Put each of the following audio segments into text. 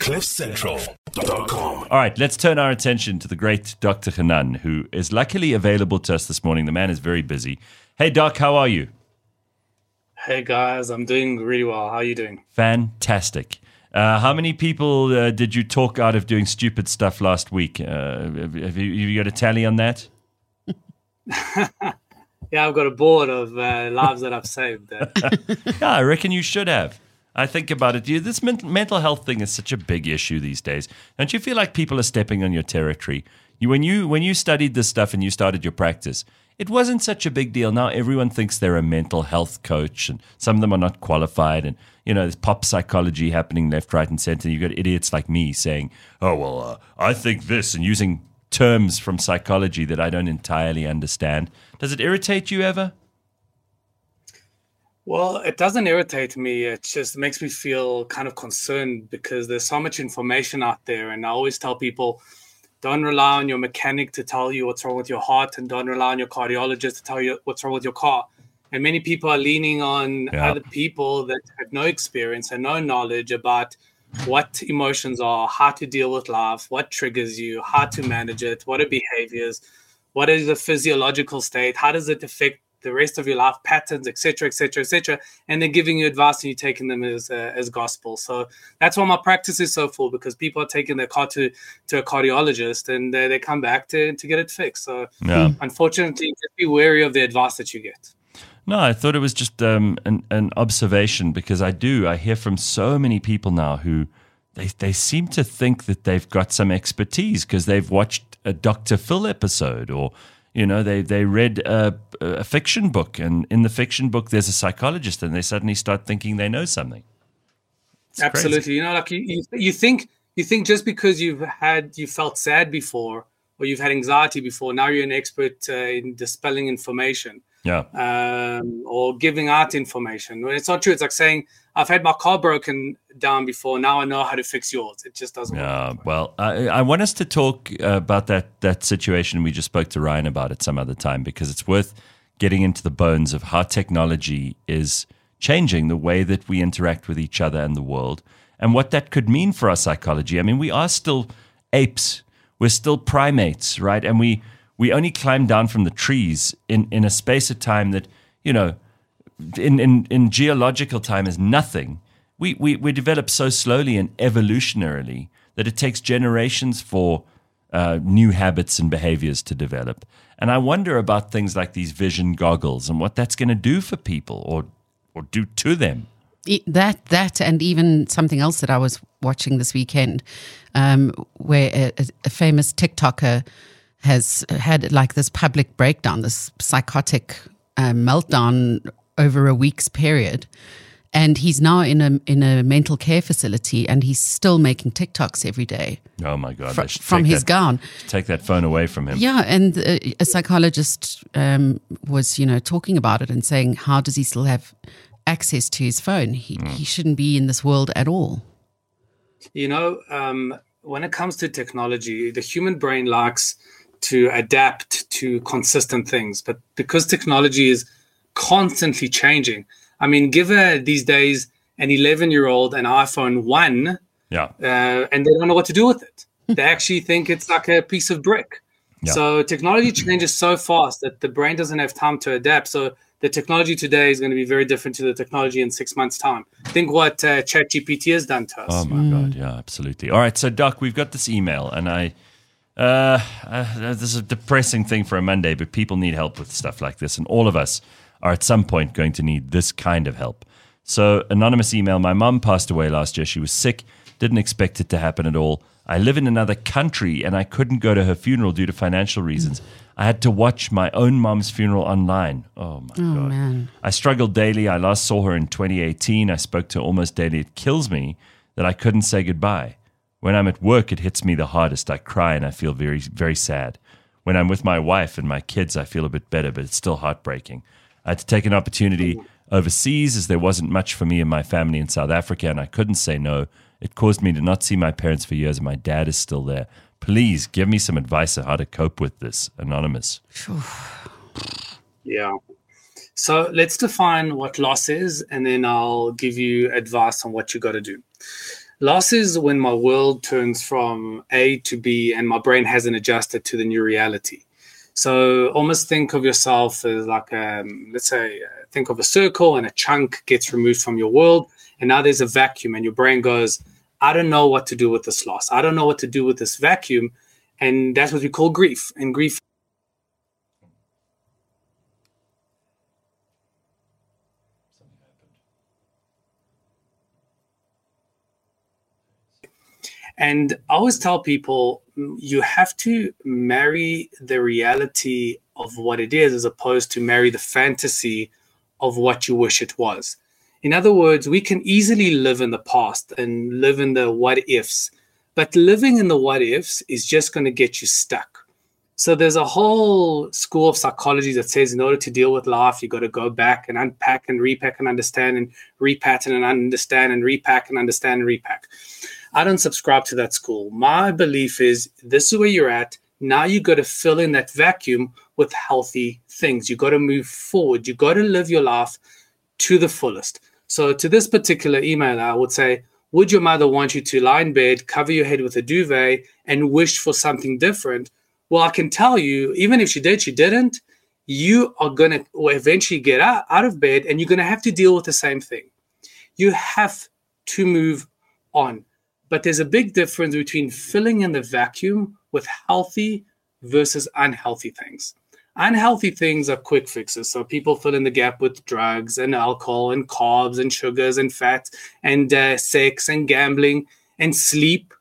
CliffCentral.com. All right, let's turn our attention to the great Dr. Hanan, who is luckily available to us this morning. The man is very busy. Hey, Doc, how are you? Hey guys, I'm doing really well. How are you doing? Fantastic. Uh, how many people uh, did you talk out of doing stupid stuff last week? Uh, have, you, have you got a tally on that? yeah, I've got a board of uh, lives that I've saved. yeah, I reckon you should have. I think about it. This men- mental health thing is such a big issue these days. Don't you feel like people are stepping on your territory? You, when you when you studied this stuff and you started your practice, it wasn't such a big deal. Now everyone thinks they're a mental health coach, and some of them are not qualified. And you know, there's pop psychology happening left, right, and center. You've got idiots like me saying, "Oh well, uh, I think this," and using terms from psychology that I don't entirely understand. Does it irritate you ever? Well, it doesn't irritate me. It just makes me feel kind of concerned because there's so much information out there. And I always tell people don't rely on your mechanic to tell you what's wrong with your heart, and don't rely on your cardiologist to tell you what's wrong with your car. And many people are leaning on yeah. other people that have no experience and no knowledge about what emotions are, how to deal with life, what triggers you, how to manage it, what are behaviors, what is the physiological state, how does it affect the rest of your life patterns, etc., etc., etc., and they're giving you advice and you're taking them as uh, as gospel. So that's why my practice is so full because people are taking their car to to a cardiologist and they, they come back to to get it fixed. So yeah. unfortunately, just be wary of the advice that you get. No, I thought it was just um, an an observation because I do I hear from so many people now who. They, they seem to think that they've got some expertise because they've watched a Dr. Phil episode or you know, they they read a, a, fiction book, and in the fiction book, there's a psychologist, and they suddenly start thinking they know something. It's Absolutely, crazy. you know, like you, you think you think just because you've had you felt sad before or you've had anxiety before, now you're an expert uh, in dispelling information yeah. Um, or giving out information. When it's not true it's like saying i've had my car broken down before now i know how to fix yours. It just doesn't yeah well I, I, want us to talk uh, about that that situation we just spoke to ryan about at some other time because it's worth getting into the bones of how technology is changing the way that we interact with each other and the world and what that could mean for our psychology. I mean we are still apes. We're still primates right? And we we only climb down from the trees in, in a space of time that, you know, in, in, in geological time is nothing. We, we, we develop so slowly and evolutionarily that it takes generations for uh, new habits and behaviors to develop. And I wonder about things like these vision goggles and what that's going to do for people or, or do to them. That that and even something else that I was watching this weekend, um, where a, a famous TikToker has had like this public breakdown, this psychotic uh, meltdown over a week's period. And he's now in a in a mental care facility, and he's still making TikToks every day. Oh my god! Fr- from his that, gown, take that phone away from him. Yeah, and a, a psychologist um, was, you know, talking about it and saying, how does he still have access to his phone? He mm. he shouldn't be in this world at all. You know, um, when it comes to technology, the human brain likes to adapt to consistent things. But because technology is constantly changing, I mean, give her these days an 11 year old an iPhone 1, yeah. Uh, and they don't know what to do with it. they actually think it's like a piece of brick. Yeah. So technology changes so fast that the brain doesn't have time to adapt. So the technology today is going to be very different to the technology in six months' time. Think what uh, ChatGPT has done to us. Oh my mm. god, yeah, absolutely. All right, so Doc, we've got this email, and I uh, uh, this is a depressing thing for a Monday, but people need help with stuff like this, and all of us are at some point going to need this kind of help. So, anonymous email My mom passed away last year. She was sick, didn't expect it to happen at all. I live in another country and I couldn't go to her funeral due to financial reasons. I had to watch my own mom's funeral online. Oh my oh, God. Man. I struggled daily. I last saw her in 2018. I spoke to her almost daily. It kills me that I couldn't say goodbye. When I'm at work, it hits me the hardest. I cry and I feel very, very sad. When I'm with my wife and my kids, I feel a bit better, but it's still heartbreaking. I had to take an opportunity overseas as there wasn't much for me and my family in South Africa, and I couldn't say no. It caused me to not see my parents for years, and my dad is still there. Please give me some advice on how to cope with this. Anonymous. yeah. So let's define what loss is, and then I'll give you advice on what you got to do. Loss is when my world turns from A to B and my brain hasn't adjusted to the new reality. So almost think of yourself as like, um, let's say, uh, think of a circle and a chunk gets removed from your world. And now there's a vacuum, and your brain goes, I don't know what to do with this loss. I don't know what to do with this vacuum. And that's what we call grief. And grief And I always tell people you have to marry the reality of what it is as opposed to marry the fantasy of what you wish it was. In other words, we can easily live in the past and live in the what ifs, but living in the what ifs is just going to get you stuck. So there's a whole school of psychology that says in order to deal with life, you got to go back and unpack and repack and understand and repattern and understand and repack and understand and repack. I don't subscribe to that school. My belief is this is where you're at. Now you got to fill in that vacuum with healthy things. You got to move forward. You got to live your life to the fullest. So to this particular email, I would say, would your mother want you to lie in bed, cover your head with a duvet, and wish for something different? Well, I can tell you, even if she did, she didn't. You are going to eventually get out, out of bed and you're going to have to deal with the same thing. You have to move on. But there's a big difference between filling in the vacuum with healthy versus unhealthy things. Unhealthy things are quick fixes. So people fill in the gap with drugs and alcohol and carbs and sugars and fats and uh, sex and gambling and sleep.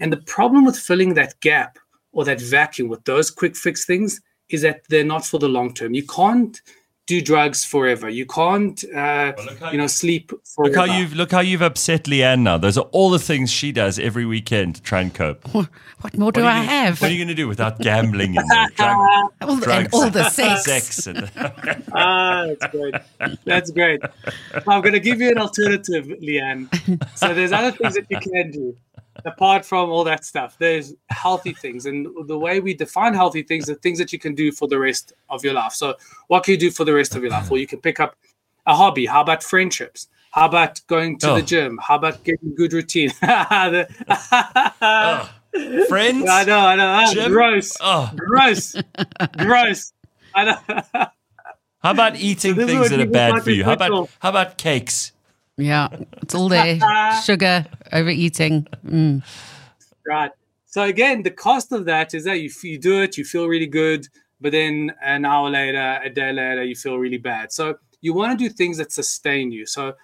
And the problem with filling that gap or that vacuum with those quick fix things is that they're not for the long term. You can't do drugs forever. You can't, uh, well, you know, sleep forever. Look how you've look how you've upset Leanne now. Those are all the things she does every weekend to try and cope. What more what do I gonna, have? What are you going to do without gambling and drug, all, drugs and all the sex? sex and ah, that's great. That's great. I'm going to give you an alternative, Leanne. So there's other things that you can do apart from all that stuff, there's healthy things. And the way we define healthy things are things that you can do for the rest of your life. So, what can you do for the rest of your life? Well, you can pick up a hobby. How about friendships? How about going to oh. the gym? How about getting good routine? oh. Friends? I know, I know. Oh, gross. Oh. Gross. gross. I know. How about eating so things that are bad for you? How about how about cakes? Yeah, it's all there. Sugar, overeating. Mm. Right. So again, the cost of that is that you, you do it, you feel really good, but then an hour later, a day later, you feel really bad. So you want to do things that sustain you. So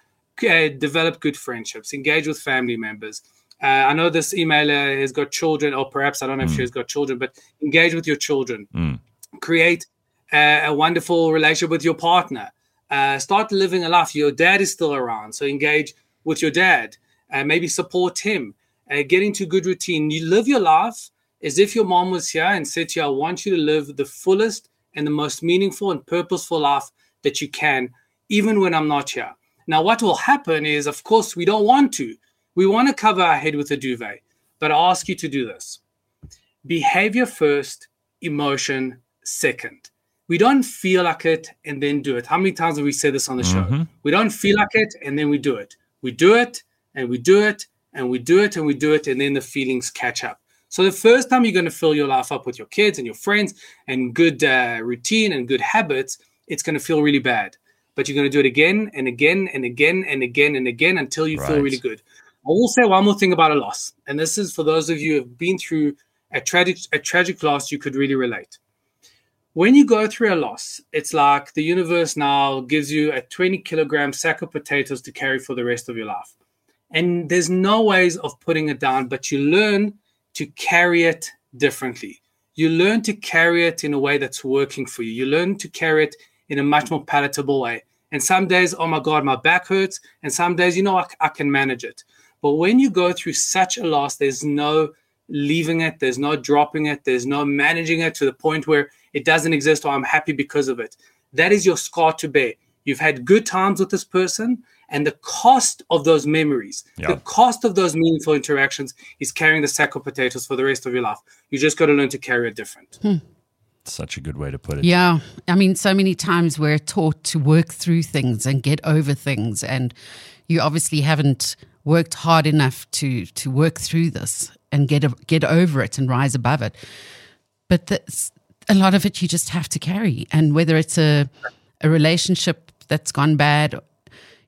uh, develop good friendships, engage with family members. Uh, I know this emailer has got children, or perhaps I don't know if mm. she has got children, but engage with your children. Mm. Create a, a wonderful relationship with your partner uh, start living a life. Your dad is still around, so engage with your dad. Uh, maybe support him. Uh, get into good routine. You live your life as if your mom was here and said to you, "I want you to live the fullest and the most meaningful and purposeful life that you can, even when I'm not here." Now, what will happen is, of course, we don't want to. We want to cover our head with a duvet, but I ask you to do this: behavior first, emotion second we don't feel like it and then do it. How many times have we said this on the show? Mm-hmm. We don't feel like it and then we do it. We do it and we do it and we do it and we do it and then the feelings catch up. So the first time you're going to fill your life up with your kids and your friends and good uh, routine and good habits, it's going to feel really bad. But you're going to do it again and again and again and again and again until you right. feel really good. I will say one more thing about a loss, and this is for those of you who have been through a tragic a tragic loss. You could really relate when you go through a loss, it's like the universe now gives you a 20 kilogram sack of potatoes to carry for the rest of your life. And there's no ways of putting it down, but you learn to carry it differently. You learn to carry it in a way that's working for you. You learn to carry it in a much more palatable way. And some days, oh my God, my back hurts. And some days, you know, I, I can manage it. But when you go through such a loss, there's no leaving it, there's no dropping it, there's no managing it to the point where it doesn't exist or I'm happy because of it. That is your scar to bear. You've had good times with this person, and the cost of those memories, the cost of those meaningful interactions is carrying the sack of potatoes for the rest of your life. You just got to learn to carry it different. Hmm. Such a good way to put it. Yeah. I mean, so many times we're taught to work through things and get over things. And you obviously haven't worked hard enough to to work through this and get a, get over it and rise above it. But that's, a lot of it you just have to carry, and whether it's a a relationship that's gone bad.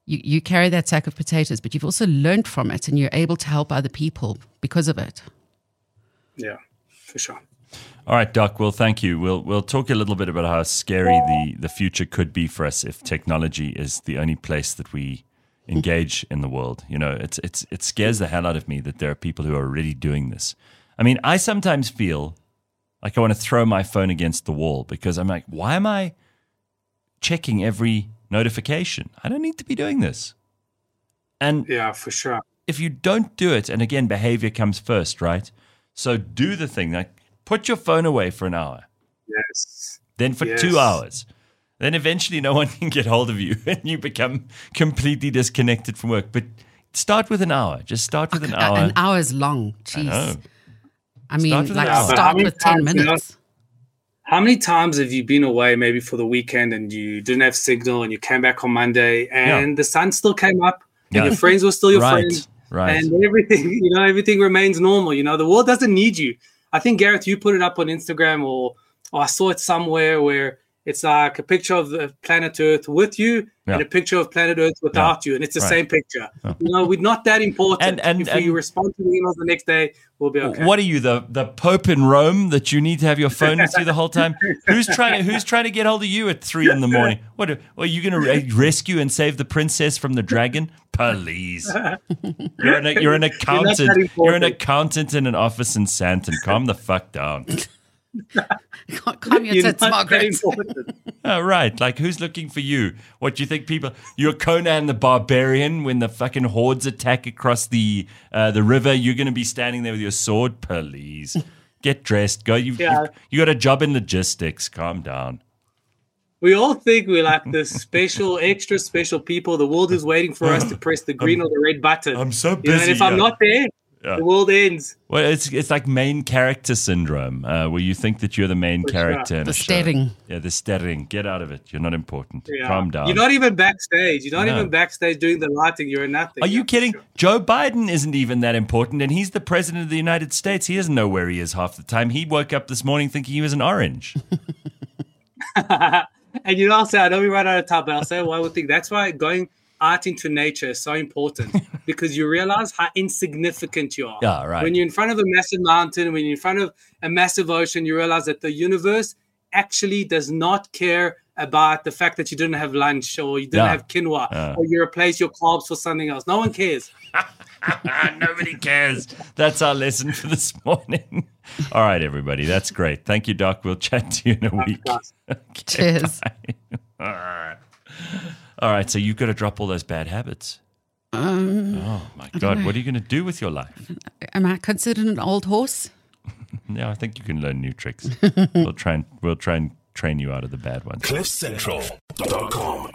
You, you carry that sack of potatoes, but you've also learned from it and you're able to help other people because of it. Yeah, for sure. All right, Doc. Well, thank you. We'll we'll talk a little bit about how scary the, the future could be for us if technology is the only place that we engage in the world. You know, it's it's it scares the hell out of me that there are people who are already doing this. I mean, I sometimes feel like I want to throw my phone against the wall because I'm like, why am I checking every notification? I don't need to be doing this. And yeah, for sure. If you don't do it, and again, behavior comes first, right? So do the thing. Like put your phone away for an hour. Yes. Then for yes. two hours. Then eventually no one can get hold of you and you become completely disconnected from work. But start with an hour. Just start with an hour. An hour is long. Jeez. I, I mean, Start like an hour. start How with 10 many times, minutes. How many times have you been away, maybe for the weekend, and you didn't have signal, and you came back on Monday, and the sun still came up, and Yeah. your friends were still your right. friends, Right. and everything, you know, everything remains normal. You know, the world doesn't need you. I think Gareth, you put it up on Instagram, or or I saw it somewhere where it's like a picture of the planet Earth with you Yeah. and a picture of planet Earth without you, and it's the Right. same picture. You know, we're not that important. And- and- if we and- respond to the emails the next day, we'll be okay. What are you, the the Pope in Rome that you need to have your phone with you the whole time? Who's trying to Who's trying to get hold of you at three in the morning? What are, are you going to re- rescue and save the princess from the dragon? Please, you're an you're an accountant. that You're an accountant in an office in Sandton. Calm the fuck down. Calm your You're tits, Margaret. Oh, right. Like, who's looking for you? What do you think people? You're Conan the Barbarian when the fucking hordes attack across the uh, the river. You're going to be standing there with your sword. Please get dressed. Go. You Yeah. you you got a job in logistics. Calm down. We all think we're like the special, extra special people. The world is waiting for us to press the green or the red button. I'm so You know, busy. and if I'm not there, Yeah. the world ends. well, it's it's like main character syndrome, uh, where you think that you're the main For sure. character. in The a staring. Yeah, the staring. Get out of it. You're not important. Yeah. Calm down. You're not even backstage. You're not No. even backstage doing the lighting. You're nothing. Are you Yeah, for kidding? sure. Joe Biden isn't even that important, and he's the president of the United States. He doesn't know where he is half the time. He woke up this morning thinking he was an orange. and you know, I'll say, I know we run out of time, but I'll say one more thing. That's why going out into nature is so important because you realize how insignificant you are. Yeah, right. When you're in front of a massive mountain, when you're in front of a massive ocean, you realize that the universe actually does not care about the fact that you didn't have lunch or you didn't Yeah. have quinoa Yeah. or you replace your carbs for something else. No one cares. Nobody cares. That's our lesson for this morning. All right, everybody. That's great. Thank you, Doc. We'll chat to you in a week. Okay, Cheers. bye. All right. All right. So you've got to drop all those bad habits. Um, Oh my God! What are you going to do with your life? am I considered an old horse? Yeah, I think you can learn new tricks. we'll try and we'll try and train you out of the bad ones. CliffCentral.com.